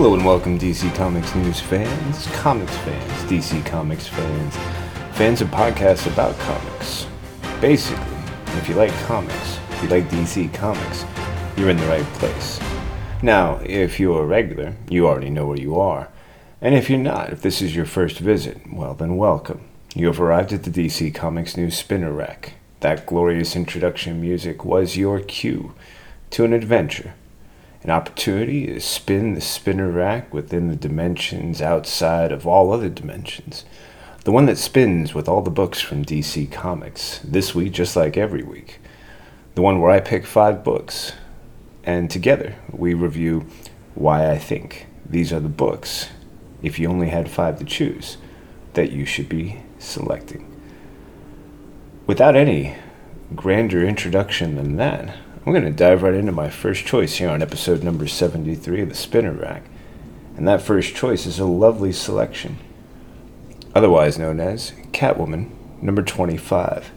Hello and welcome, DC Comics news fans, comics fans, DC Comics fans, fans of podcasts about comics. Basically, if you like comics, if you like DC Comics, you're in the right place. Now, if you're a regular, you already know where you are. And if you're not, if this is your first visit, well then welcome. You have arrived at the DC Comics News Spinner Rack. That glorious introduction music was your cue to an adventure an opportunity to spin the spinner rack within the dimensions outside of all other dimensions. The one that spins with all the books from DC Comics, this week just like every week. The one where I pick five books, and together we review why I think these are the books, if you only had five to choose, that you should be selecting. Without any grander introduction than that, I'm going to dive right into my first choice here on episode number 73 of the Spinner Rack. And that first choice is a lovely selection, otherwise known as Catwoman number 25.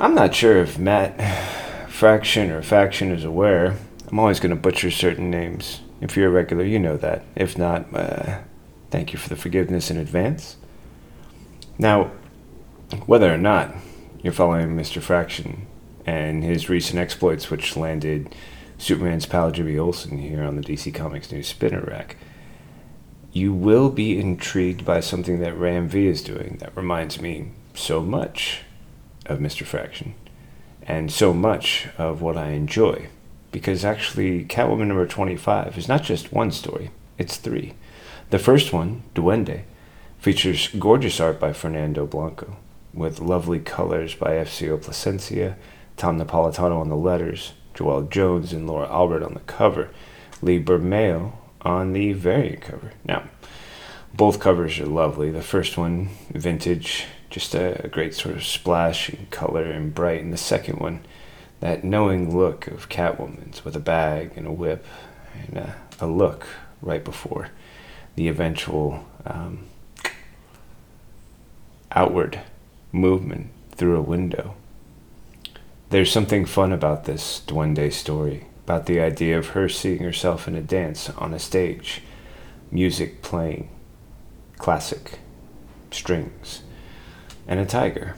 I'm not sure if Matt Fraction or Faction is aware. I'm always going to butcher certain names. If you're a regular, you know that. If not, uh, thank you for the forgiveness in advance. Now, whether or not you're following Mr. Fraction and his recent exploits, which landed Superman's pal Jimmy Olsen here on the DC Comics News Spinner Rack, you will be intrigued by something that Ram V is doing that reminds me so much of Mr. Fraction and so much of what I enjoy. Because actually, Catwoman number 25 is not just one story, it's three. The first one, Duende, features gorgeous art by Fernando Blanco, with lovely colors by FCO Plascencia Tom Napolitano on the letters, Joelle Jones and Laura Allred on the cover, Lee Bermejo on the variant cover. Now, both covers are lovely. The first one, vintage, just a, a great sort of splash and color and bright. And the second one, that knowing look of Catwoman's with a bag and a whip and a, a look right before the eventual um, outward movement through a window. There's something fun about this Duende story, about the idea of her seeing herself in a dance on a stage, music playing, classic, strings, and a tiger,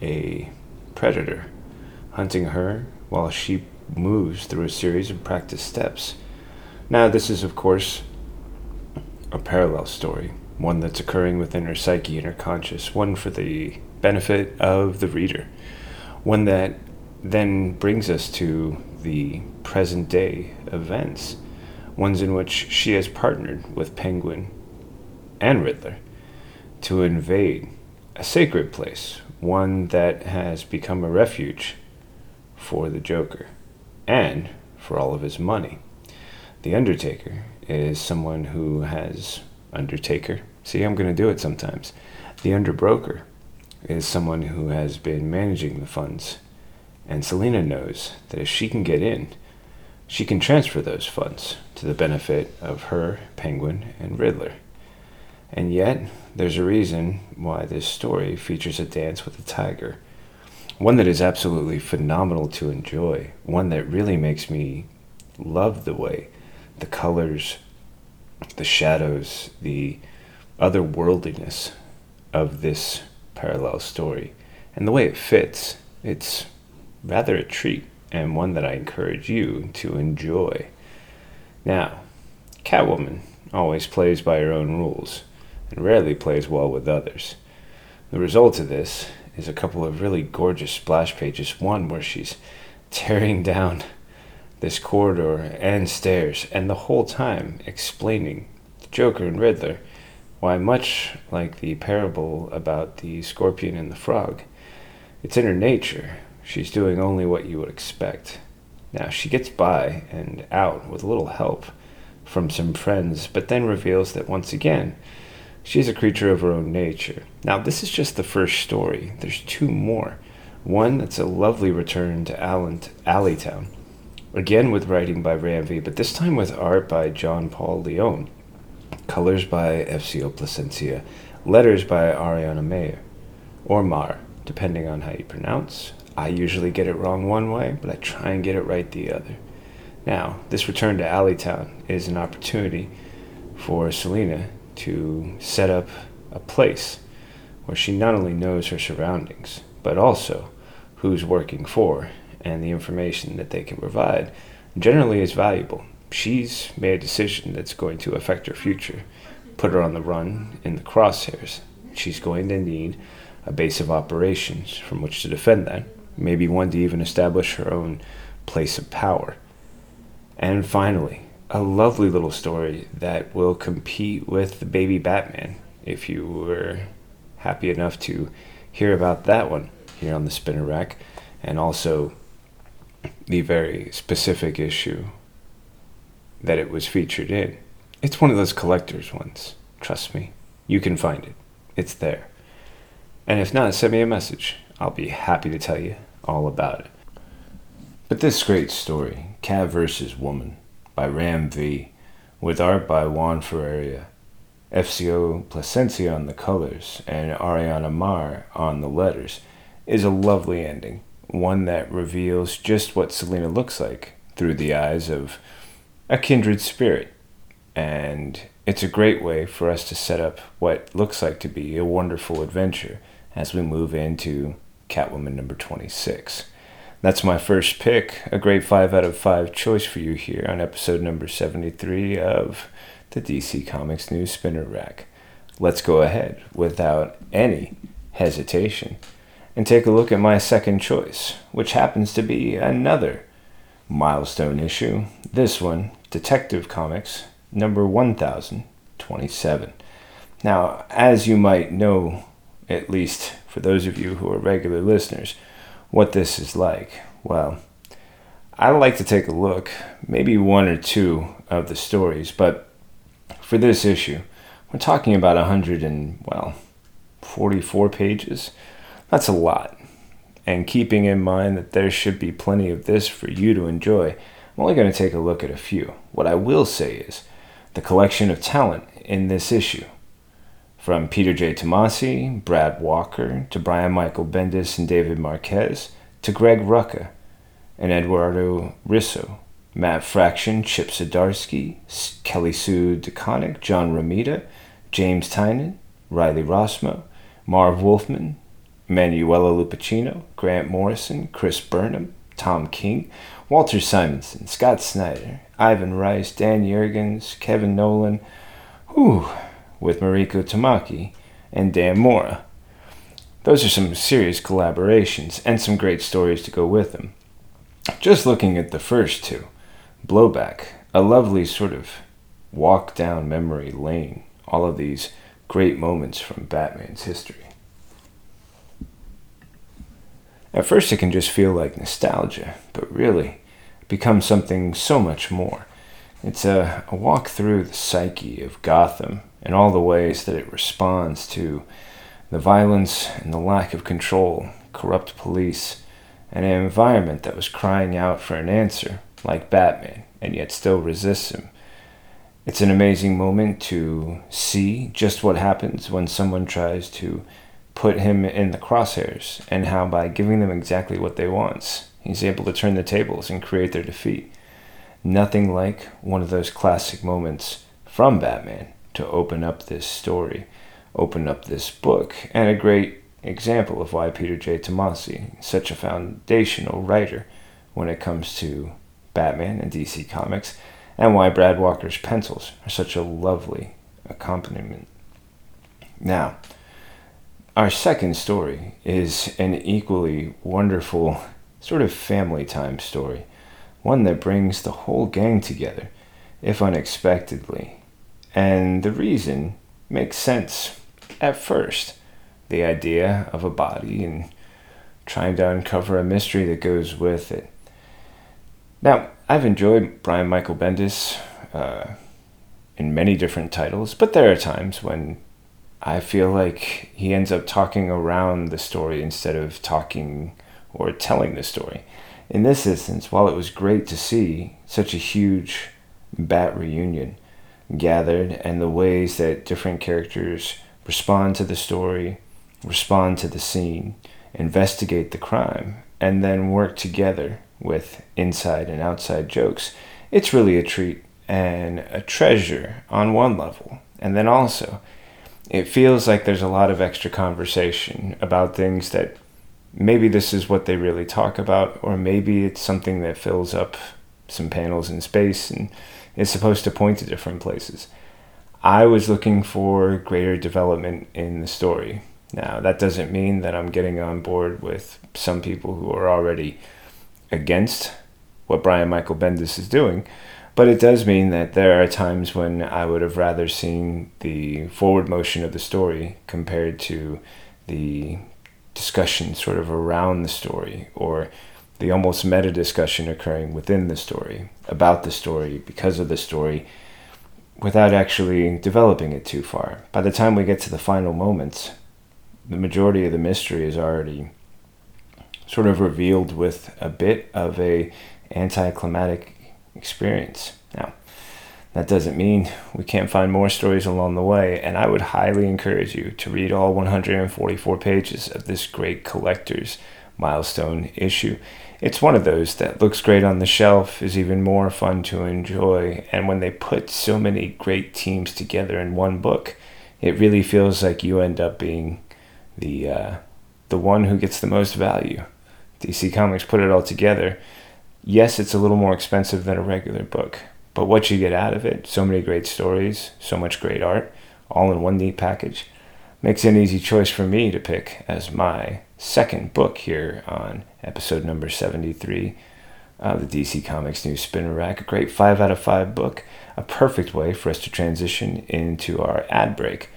a predator, hunting her while she moves through a series of practice steps. Now, this is, of course, a parallel story, one that's occurring within her psyche and her conscious, one for the benefit of the reader, one that then brings us to the present day events, ones in which she has partnered with Penguin and Riddler to invade a sacred place, one that has become a refuge for the Joker and for all of his money. The Undertaker is someone who has Undertaker. See, I'm going to do it sometimes. The Underbroker is someone who has been managing the funds and Selina knows that if she can get in, she can transfer those funds to the benefit of her, Penguin, and Riddler. And yet, there's a reason why this story features a dance with a tiger. One that is absolutely phenomenal to enjoy. One that really makes me love the way the colors, the shadows, the otherworldliness of this parallel story, and the way it fits. It's rather a treat and one that I encourage you to enjoy. Now, Catwoman always plays by her own rules and rarely plays well with others. The result of this is a couple of really gorgeous splash pages. One where she's tearing down this corridor and stairs, and the whole time explaining to Joker and Riddler why, much like the parable about the scorpion and the frog, it's in her nature She's doing only what you would expect. Now, she gets by and out with a little help from some friends, but then reveals that once again, she's a creature of her own nature. Now, this is just the first story. There's two more. One that's a lovely return to Allen, Alleytown, again with writing by Ram V, but this time with art by John Paul Leon, colors by FCO Plascencia, letters by Ariana Mayer, or Mar, depending on how you pronounce. I usually get it wrong one way, but I try and get it right the other. Now, this return to Alleytown is an opportunity for Selina to set up a place where she not only knows her surroundings, but also who's working for and the information that they can provide generally is valuable. She's made a decision that's going to affect her future, put her on the run in the crosshairs. She's going to need a base of operations from which to defend that, maybe one to even establish her own place of power. And finally, a lovely little story that will compete with the baby Batman, if you were happy enough to hear about that one here on the spinner rack, and also the very specific issue that it was featured in. It's one of those collector's ones. Trust me, you can find it. It's there. And if not, send me a message. I'll be happy to tell you all about it. But this great story, Cat vs. Woman, by Ram V, with art by Juan Ferreira, FCO Plascencia on the colors, and Ariana Mar on the letters, is a lovely ending, one that reveals just what Selina looks like through the eyes of a kindred spirit. And it's a great way for us to set up what looks like to be a wonderful adventure as we move into Catwoman number 26. That's my first pick, a great 5 out of 5 choice for you here on episode number 73 of the DC Comics News Spinner Rack. Let's go ahead without any hesitation and take a look at my second choice, which happens to be another milestone issue. This one, Detective Comics number 1027. Now, as you might know, at least for those of you who are regular listeners, what this is like. Well, I like to take a look, maybe one or two of the stories, but for this issue, we're talking about 100 and, well, 44 pages. That's a lot. And keeping in mind that there should be plenty of this for you to enjoy, I'm only going to take a look at a few. What I will say is the collection of talent in this issue from Peter J. Tomasi, Brad Walker, to Brian Michael Bendis and David Marquez, to Greg Rucka and Eduardo Risso, Matt Fraction, Chip Zdarsky, Kelly Sue DeConnick, John Romita, James Tynion, Riley Rossmo, Marv Wolfman, Manuela Lupacchino, Grant Morrison, Chris Burnham, Tom King, Walter Simonson, Scott Snyder, Ivan Reis, Dan Jurgens, Kevin Nowlan, whew, with Mariko Tamaki and Dan Mora. Those are some serious collaborations and some great stories to go with them. Just looking at the first two, Blowback, a lovely sort of walk down memory lane, all of these great moments from Batman's history. At first, it can just feel like nostalgia, but really, it becomes something so much more. It's a, a walk through the psyche of Gotham and all the ways that it responds to the violence and the lack of control, corrupt police, and an environment that was crying out for an answer, like Batman, and yet still resists him. It's an amazing moment to see just what happens when someone tries to put him in the crosshairs, and how by giving them exactly what they want, he's able to turn the tables and create their defeat. Nothing like one of those classic moments from Batman to open up this story, open up this book, and a great example of why Peter J. Tomasi such a foundational writer when it comes to Batman and DC Comics, and why Brad Walker's pencils are such a lovely accompaniment. Now, our second story is an equally wonderful sort of family time story, one that brings the whole gang together, if unexpectedly. And the reason makes sense at first. The idea of a body and trying to uncover a mystery that goes with it. Now, I've enjoyed Brian Michael Bendis uh, in many different titles, but there are times when I feel like he ends up talking around the story instead of talking or telling the story. In this instance, while it was great to see such a huge bat reunion gathered and the ways that different characters respond to the story, respond to the scene, investigate the crime, and then work together with inside and outside jokes, it's really a treat and a treasure on one level. And then also, it feels like there's a lot of extra conversation about things that maybe this is what they really talk about, or maybe it's something that fills up some panels in space and is supposed to point to different places. I was looking for greater development in the story. Now, that doesn't mean that I'm getting on board with some people who are already against what Brian Michael Bendis is doing, but it does mean that there are times when I would have rather seen the forward motion of the story compared to the discussion sort of around the story or the almost meta discussion occurring within the story about the story because of the story without actually developing it too far. By the time we get to the final moments, the majority of the mystery is already sort of revealed with a bit of a anticlimactic experience. Now, that doesn't mean we can't find more stories along the way, and I would highly encourage you to read all 144 pages of this great collector's milestone issue. It's one of those that looks great on the shelf, is even more fun to enjoy, and when they put so many great teams together in one book, it really feels like you end up being the uh, the one who gets the most value. DC Comics put it all together yes, it's a little more expensive than a regular book, but what you get out of it, so many great stories, so much great art, all in one neat package, makes it an easy choice for me to pick as my second book here on episode number 73 of the DC Comics News Spinner Rack. A great 5 out of 5 book, a perfect way for us to transition into our ad break.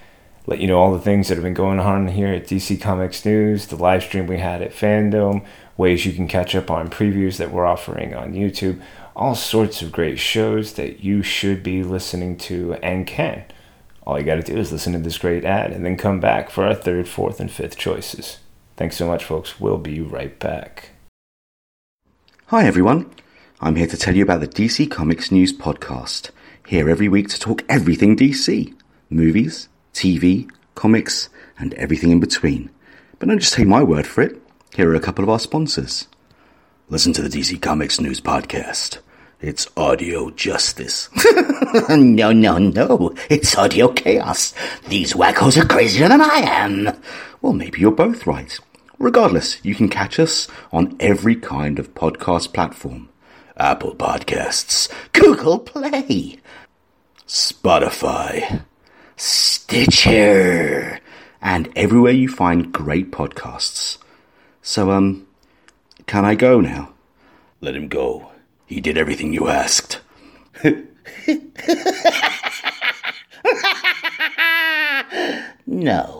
Let you know all the things that have been going on here at DC Comics News, the live stream we had at Fandom, ways you can catch up on previews that we're offering on YouTube, all sorts of great shows that you should be listening to and can. All you got to do is listen to this great ad and then come back for our third, fourth, and fifth choices. Thanks so much, folks. We'll be right back. Hi, everyone. I'm here to tell you about the DC Comics News Podcast. Here every week to talk everything DC movies, TV, comics, and everything in between. But don't just take my word for it. Here are a couple of our sponsors. Listen to the DC Comics News Podcast. It's audio justice. no, no, no. It's audio chaos. These wackos are crazier than I am. Well, maybe you're both right. Regardless, you can catch us on every kind of podcast platform. Apple Podcasts, Google Play, Spotify, Stitcher, and everywhere you find great podcasts. So, um, can I go now? Let him go. He did everything you asked. no.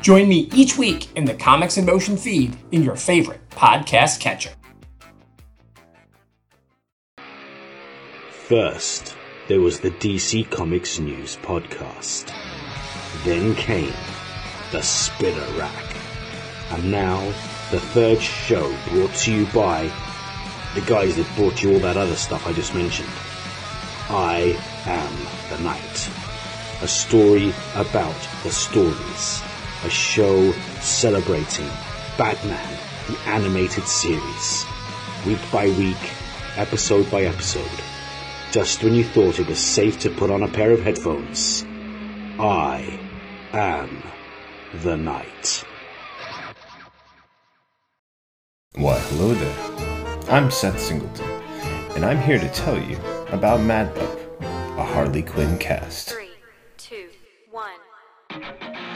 Join me each week in the Comics in Motion feed in your favorite podcast catcher. First, there was the DC Comics News podcast. Then came the Spinner Rack. And now, the third show brought to you by the guys that brought you all that other stuff I just mentioned. I Am the Night. A story about the stories a show celebrating Batman, the animated series, week by week, episode by episode. Just when you thought it was safe to put on a pair of headphones, I am the night. Why, hello there. I'm Seth Singleton, and I'm here to tell you about Madbug, a Harley Quinn cast. Three, two, one.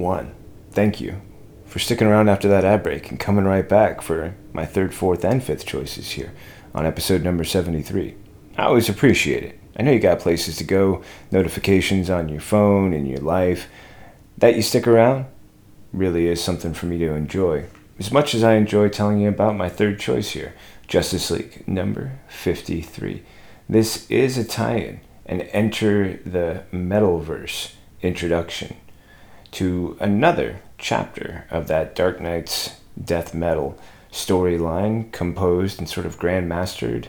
one, thank you for sticking around after that ad break and coming right back for my third, fourth, and fifth choices here on episode number 73. I always appreciate it. I know you got places to go, notifications on your phone, in your life. That you stick around really is something for me to enjoy. As much as I enjoy telling you about my third choice here, Justice League number 53. This is a tie in, and enter the Metalverse introduction to another chapter of that Dark Nights death metal storyline composed and sort of grandmastered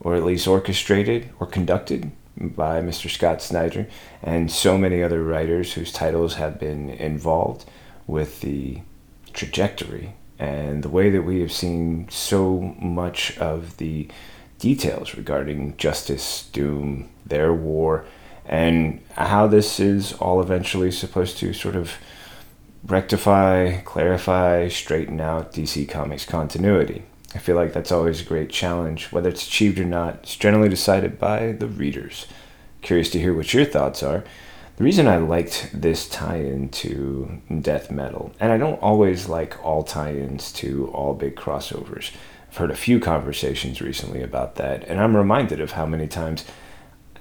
or at least orchestrated or conducted by Mr. Scott Snyder and so many other writers whose titles have been involved with the trajectory and the way that we have seen so much of the details regarding justice, doom, their war, and how this is all eventually supposed to sort of rectify, clarify, straighten out DC Comics continuity. I feel like that's always a great challenge. Whether it's achieved or not, it's generally decided by the readers. Curious to hear what your thoughts are. The reason I liked this tie in to death metal, and I don't always like all tie ins to all big crossovers. I've heard a few conversations recently about that, and I'm reminded of how many times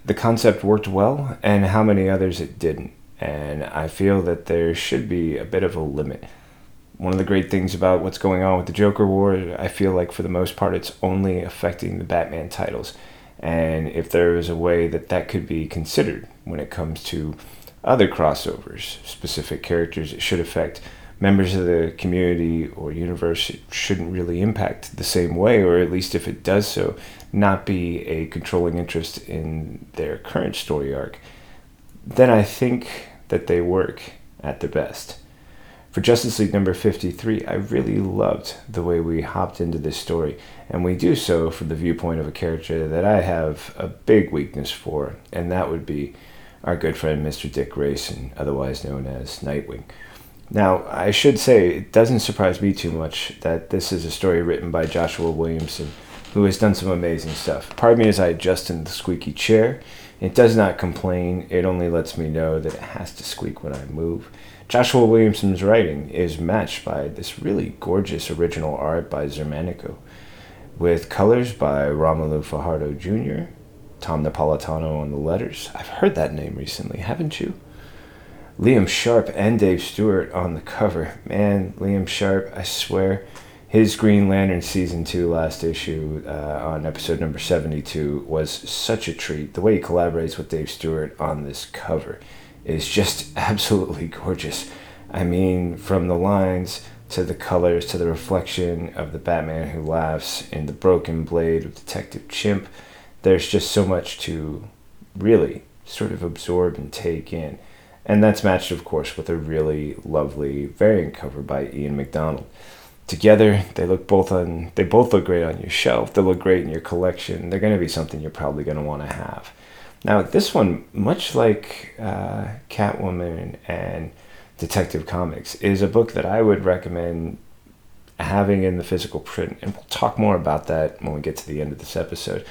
the concept worked well and how many others it didn't. And I feel that there should be a bit of a limit one of the great things about what's going on with the Joker War, I feel like for the most part, it's only affecting the Batman titles. And if there is a way that that could be considered when it comes to other crossovers, specific characters, it should affect members of the community or universe. It shouldn't really impact the same way, or at least if it does so, not be a controlling interest in their current story arc. Then I think that they work at their best. For Justice League number 53, I really loved the way we hopped into this story, and we do so from the viewpoint of a character that I have a big weakness for, and that would be our good friend Mr. Dick Grayson, otherwise known as Nightwing. Now, I should say, it doesn't surprise me too much that this is a story written by Joshua Williamson, who has done some amazing stuff. Pardon me as I adjust in the squeaky chair. It does not complain, it only lets me know that it has to squeak when I move. Joshua Williamson's writing is matched by this really gorgeous original art by Xermanico, with colors by Romulo Fajardo Jr., Tom Napolitano on the letters. I've heard that name recently, haven't you? Liam Sharp and Dave Stewart on the cover. Man, Liam Sharp, I swear, his Green Lantern season two last issue uh, on episode number 72 was such a treat. The way he collaborates with Dave Stewart on this cover is just absolutely gorgeous. I mean, from the lines to the colors to the reflection of the Batman who laughs in the broken blade of Detective Chimp, there's just so much to really sort of absorb and take in. And that's matched, of course, with a really lovely variant cover by Ian McDonald. Together, they look both on. They both look great on your shelf. They look great in your collection. They're going to be something you're probably going to want to have. Now, this one, much like uh, Catwoman and Detective Comics, is a book that I would recommend having in the physical print. And we'll talk more about that when we get to the end of this episode.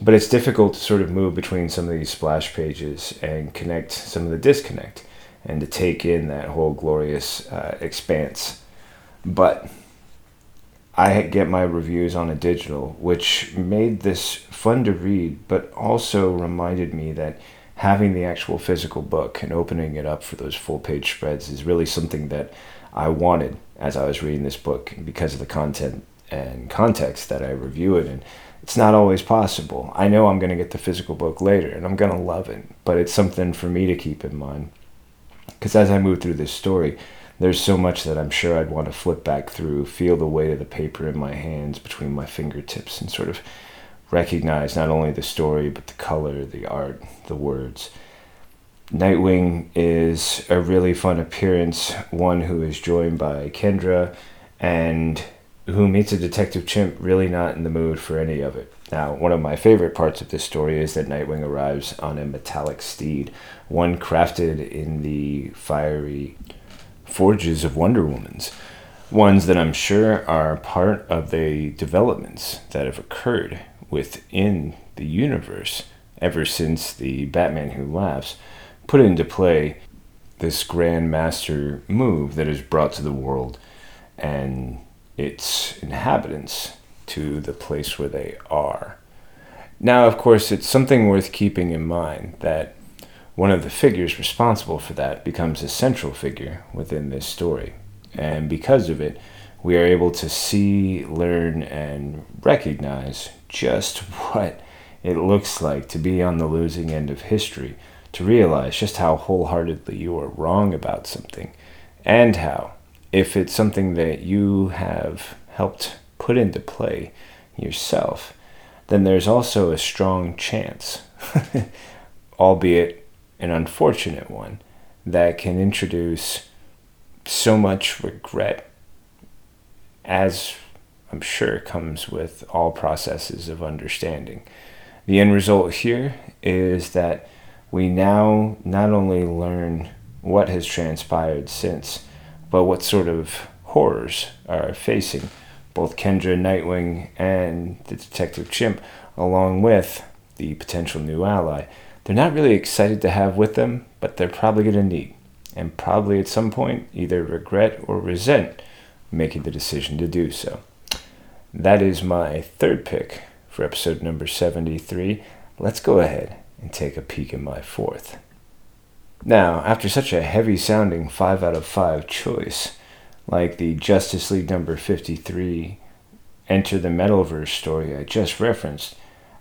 But it's difficult to sort of move between some of these splash pages and connect some of the disconnect and to take in that whole glorious uh, expanse. But I get my reviews on a digital, which made this fun to read, but also reminded me that having the actual physical book and opening it up for those full page spreads is really something that I wanted as I was reading this book because of the content and context that I review it in. It's not always possible. I know I'm going to get the physical book later and I'm going to love it, but it's something for me to keep in mind. Because as I move through this story, there's so much that I'm sure I'd want to flip back through, feel the weight of the paper in my hands between my fingertips, and sort of recognize not only the story, but the color, the art, the words. Nightwing is a really fun appearance, one who is joined by Kendra and who meets a Detective Chimp really not in the mood for any of it. Now, one of my favorite parts of this story is that Nightwing arrives on a metallic steed, one crafted in the fiery forges of Wonder Woman's, ones that I'm sure are part of the developments that have occurred within the universe ever since the Batman Who Laughs put into play this Grand Master move that is brought to the world and its inhabitants to the place where they are. Now, of course, it's something worth keeping in mind that one of the figures responsible for that becomes a central figure within this story. And because of it, we are able to see, learn, and recognize just what it looks like to be on the losing end of history, to realize just how wholeheartedly you are wrong about something, and how, if it's something that you have helped put into play yourself, then there's also a strong chance, albeit an unfortunate one, that can introduce so much regret, as I'm sure comes with all processes of understanding. The end result here is that we now not only learn what has transpired since, but what sort of horrors are facing both Kendra Nightwing and the Detective Chimp, along with the potential new ally. They're not really excited to have with them, but they're probably going to need, and probably at some point either regret or resent making the decision to do so. That is my third pick for episode number 73. Let's go ahead and take a peek at my fourth. Now, after such a heavy sounding 5 out of 5 choice, like the Justice League number 53 Enter the Metalverse story I just referenced,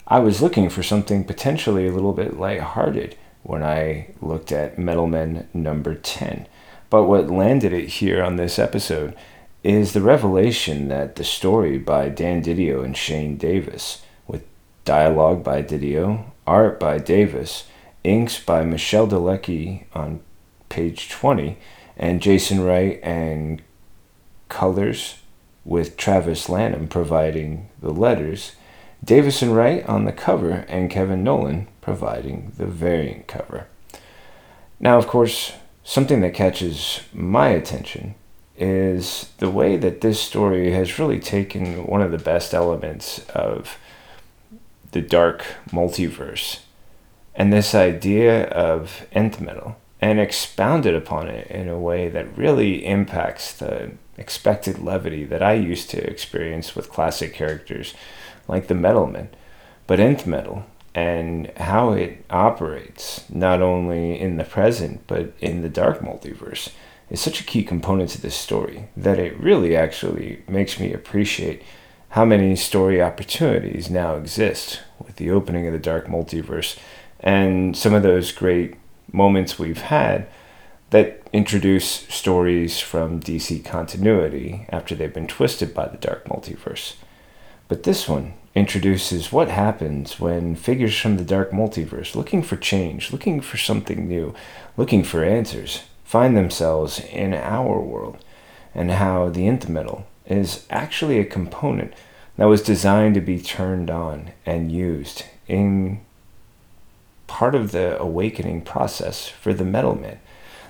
I was looking for something potentially a little bit lighthearted when I looked at Metal Men number 10. But what landed it here on this episode is the revelation that the story by Dan Didio and Shane Davis, with dialogue by Didio, art by Davis, inks by Michelle Delecki on page 20, and Jason Wright and colors with Travis Lanham providing the letters, Davis and Wright on the cover, and Kevin Nowlan providing the variant cover. Now, of course, something that catches my attention is the way that this story has really taken one of the best elements of the dark multiverse and this idea of nth metal and expounded upon it in a way that really impacts the expected levity that I used to experience with classic characters like the Metalman, but nth metal and how it operates not only in the present but in the dark multiverse is such a key component to this story that it really actually makes me appreciate how many story opportunities now exist with the opening of the dark multiverse and some of those great moments we've had that introduce stories from DC continuity after they've been twisted by the dark multiverse. But this one introduces what happens when figures from the dark multiverse, looking for change, looking for something new, looking for answers, find themselves in our world, and how the nth metal is actually a component that was designed to be turned on and used in part of the awakening process for the metal man.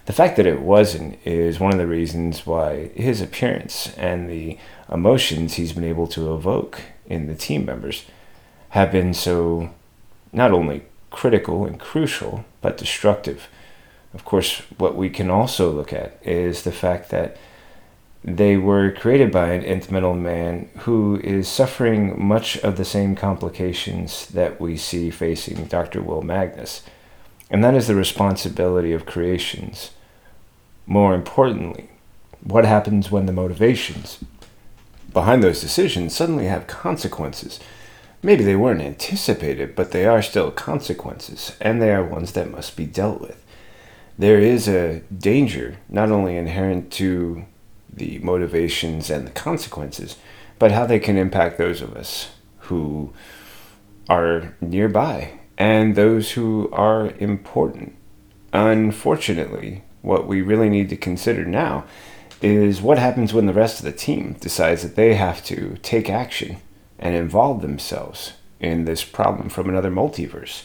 The fact that it wasn't is one of the reasons why his appearance and the emotions he's been able to evoke in the team members have been so not only critical and crucial, but destructive. Of course, what we can also look at is the fact that they were created by an nth metal man who is suffering much of the same complications that we see facing Dr. Will Magnus. And that is the responsibility of creations more importantly, what happens when the motivations behind those decisions suddenly have consequences? Maybe they weren't anticipated, but they are still consequences, and they are ones that must be dealt with. There is a danger not only inherent to the motivations and the consequences, but how they can impact those of us who are nearby and those who are important Unfortunately, what we really need to consider now is what happens when the rest of the team decides that they have to take action and involve themselves in this problem from another multiverse.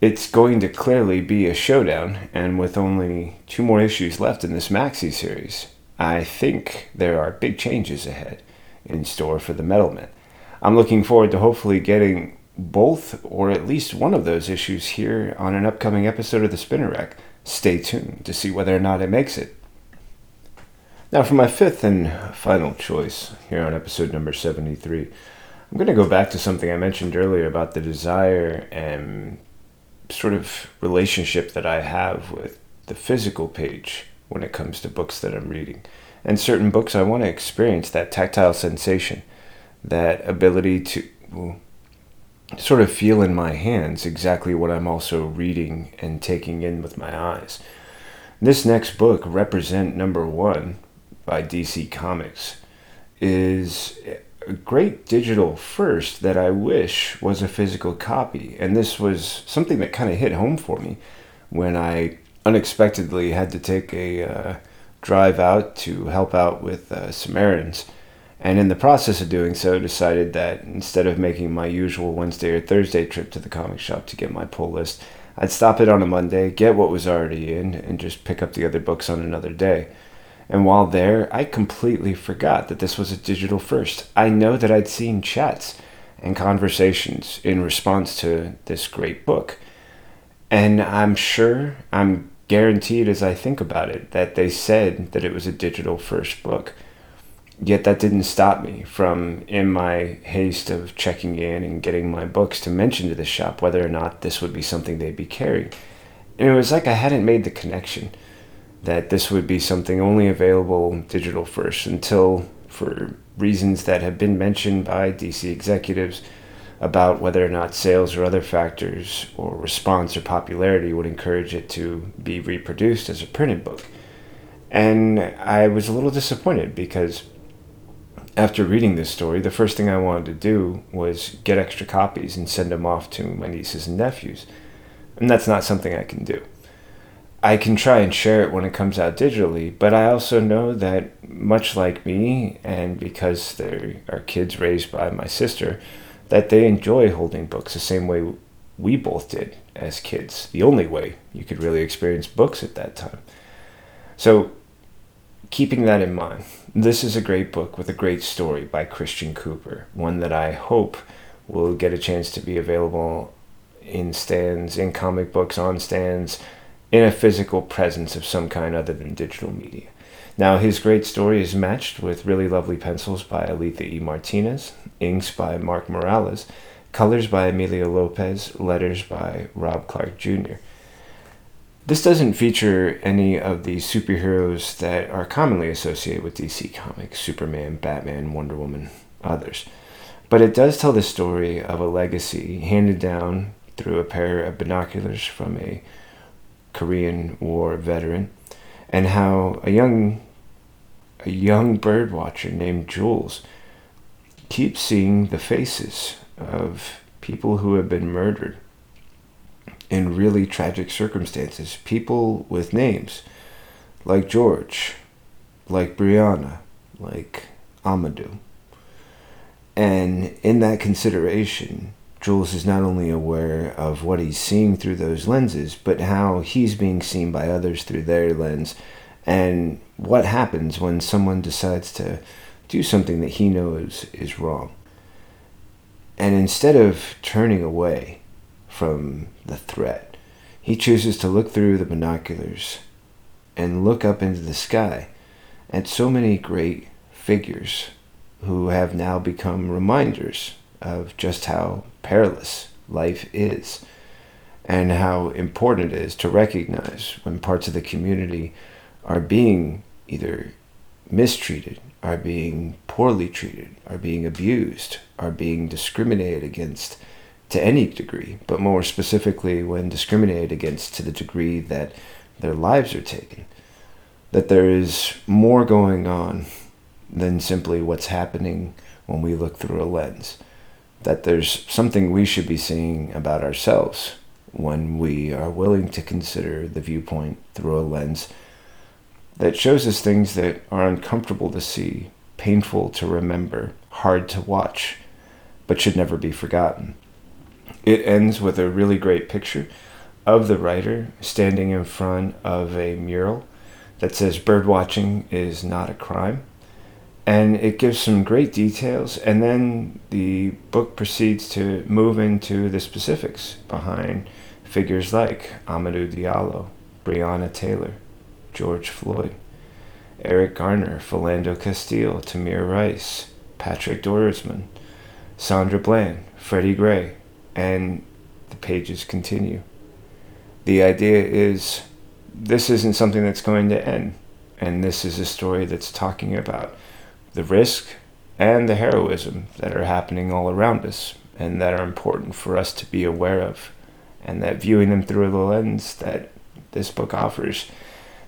It's going to clearly be a showdown, and with only two more issues left in this maxi series, I think there are big changes ahead in store for the Metalmen. I'm looking forward to hopefully getting both or at least one of those issues here on an upcoming episode of the Spinner Rack. Stay tuned to see whether or not it makes it. Now, for my fifth and final choice here on episode number 73, I'm going to go back to something I mentioned earlier about the desire and sort of relationship that I have with the physical page when it comes to books that I'm reading. And certain books, I want to experience that tactile sensation, that ability to sort of feel in my hands exactly what I'm also reading and taking in with my eyes. This next book, Represent Number One by DC Comics, is a great digital first that I wish was a physical copy. And this was something that kind of hit home for me when I unexpectedly had to take a uh, drive out to help out with uh, Samaritans. And in the process of doing so, decided that instead of making my usual Wednesday or Thursday trip to the comic shop to get my pull list, I'd stop it on a Monday, get what was already in, and just pick up the other books on another day. And while there, I completely forgot that this was a digital first. I know that I'd seen chats and conversations in response to this great book. And I'm sure, I'm guaranteed as I think about it, that they said that it was a digital first book. Yet that didn't stop me from, in my haste of checking in and getting my books, to mention to the shop whether or not this would be something they'd be carrying. And it was like I hadn't made the connection that this would be something only available digital first until, for reasons that have been mentioned by DC executives about whether or not sales or other factors or response or popularity would encourage it to be reproduced as a printed book. And I was a little disappointed because after reading this story, the first thing I wanted to do was get extra copies and send them off to my nieces and nephews. And that's not something I can do. I can try and share it when it comes out digitally, but I also know that much like me, and because there are kids raised by my sister, that they enjoy holding books the same way we both did as kids. The only way you could really experience books at that time. So, keeping that in mind, this is a great book with a great story by Christian Cooper, one that I hope will get a chance to be available in stands, in comic books, on stands in a physical presence of some kind other than digital media. Now, his great story is matched with really lovely pencils by Alitha E. Martinez, inks by Mark Morales, colors by Emilio Lopez, letters by Rob Clark Jr. This doesn't feature any of the superheroes that are commonly associated with DC Comics Superman, Batman, Wonder Woman, others. But it does tell the story of a legacy handed down through a pair of binoculars from a Korean War veteran, and how a young a young bird watcher named Jules keeps seeing the faces of people who have been murdered in really tragic circumstances. People with names like George, like Brianna, like Amadou. And in that consideration, Jules is not only aware of what he's seeing through those lenses, but how he's being seen by others through their lens, and what happens when someone decides to do something that he knows is wrong. And instead of turning away from the threat, he chooses to look through the binoculars and look up into the sky at so many great figures who have now become reminders of just how perilous life is and how important it is to recognize when parts of the community are being either mistreated, are being poorly treated, are being abused, are being discriminated against to any degree, but more specifically when discriminated against to the degree that their lives are taken. That there is more going on than simply what's happening when we look through a lens that there's something we should be seeing about ourselves when we are willing to consider the viewpoint through a lens that shows us things that are uncomfortable to see, painful to remember, hard to watch, but should never be forgotten. It ends with a really great picture of the writer standing in front of a mural that says birdwatching is not a crime. And it gives some great details, and then the book proceeds to move into the specifics behind figures like Amadou Diallo, Breonna Taylor, George Floyd, Eric Garner, Philando Castile, Tamir Rice, Patrick Dorismond, Sandra Bland, Freddie Gray, and the pages continue. The idea is this isn't something that's going to end, and this is a story that's talking about the risk and the heroism that are happening all around us and that are important for us to be aware of, and that viewing them through the lens that this book offers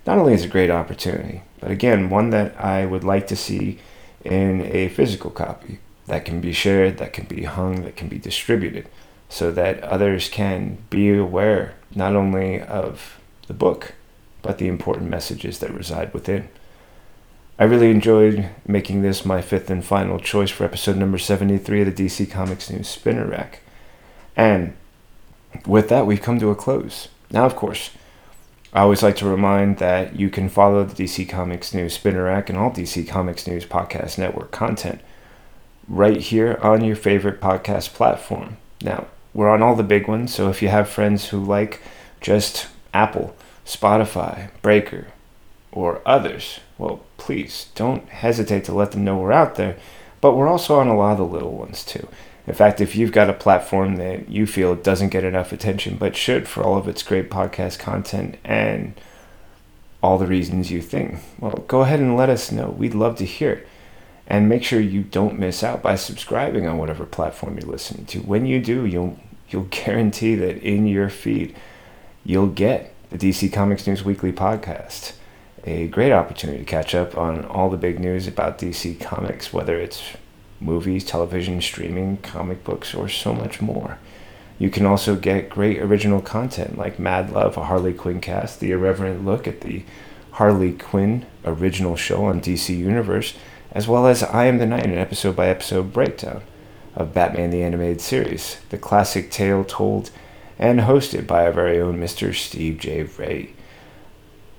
not only is a great opportunity, but again, one that I would like to see in a physical copy that can be shared, that can be hung, that can be distributed, so that others can be aware not only of the book, but the important messages that reside within. I really enjoyed making this my fifth and final choice for episode number 73 of the DC Comics News Spinner Rack. And with that, we've come to a close. Now, of course, I always like to remind that you can follow the DC Comics News Spinner Rack and all DC Comics News Podcast Network content right here on your favorite podcast platform. Now, we're on all the big ones, so if you have friends who like just Apple, Spotify, Breaker, or others, well, please don't hesitate to let them know we're out there. But we're also on a lot of the little ones too. In fact, if you've got a platform that you feel doesn't get enough attention but should for all of its great podcast content and all the reasons you think, well, go ahead and let us know. We'd love to hear it. And make sure you don't miss out by subscribing on whatever platform you're listening to. When you do, you'll you'll guarantee that in your feed you'll get the DC Comics News Weekly podcast. A great opportunity to catch up on all the big news about DC Comics, whether it's movies, television, streaming, comic books, or so much more. You can also get great original content like Mad Love, a Harley Quinn cast, the irreverent look at the Harley Quinn original show on DC Universe, as well as I Am the Night, an episode by episode breakdown of Batman the Animated Series, the classic tale told and hosted by our very own Mr. Steve J. Ray.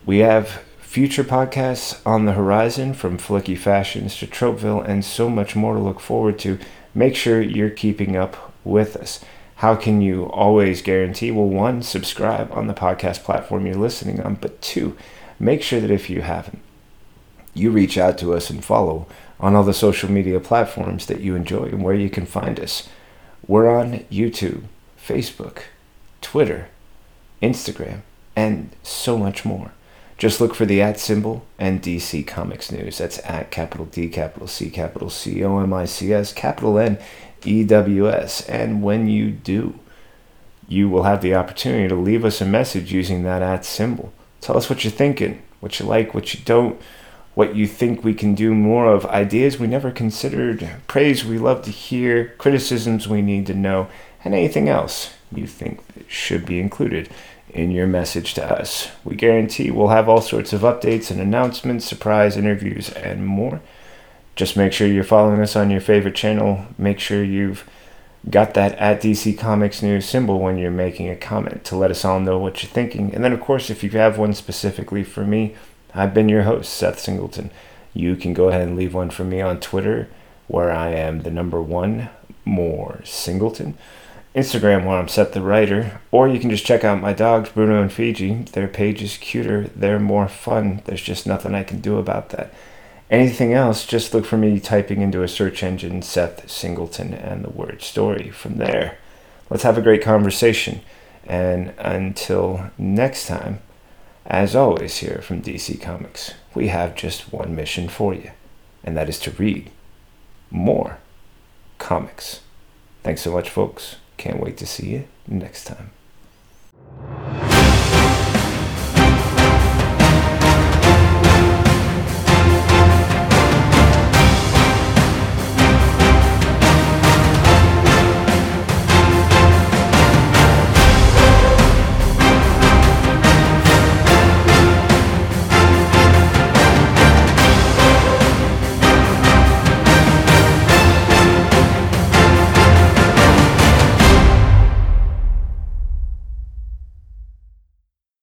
We have future podcasts on the horizon from Flicky Fashions to Tropeville and so much more to look forward to. Make sure you're keeping up with us. How can you always guarantee? Well, one, subscribe on the podcast platform you're listening on, but two, make sure that if you haven't, you reach out to us and follow on all the social media platforms that you enjoy and where you can find us. We're on YouTube, Facebook, Twitter, Instagram, and so much more. Just look for the at symbol and DC Comics News. That's at capital D, capital C, capital C O M I C S, capital N E W S. And when you do, you will have the opportunity to leave us a message using that at symbol. Tell us what you're thinking, what you like, what you don't, what you think we can do more of, ideas we never considered, praise we love to hear, criticisms we need to know, and anything else you think should be included in your message to us. We guarantee we'll have all sorts of updates and announcements, surprise interviews, and more. Just make sure you're following us on your favorite channel. Make sure you've got that at DC Comics News symbol when you're making a comment to let us all know what you're thinking. And then, of course, if you have one specifically for me, I've been your host, Seth Singleton. You can go ahead and leave one for me on Twitter, where I am the number one more Singleton. Instagram where I'm Seth the Writer, or you can just check out my dogs, Bruno and Fiji. Their page is cuter, they're more fun. There's just nothing I can do about that. Anything else, just look for me typing into a search engine Seth Singleton and the word story. From there, let's have a great conversation. And until next time, as always, here from DC Comics, we have just one mission for you, and that is to read more comics. Thanks so much, folks. Can't wait to see you next time.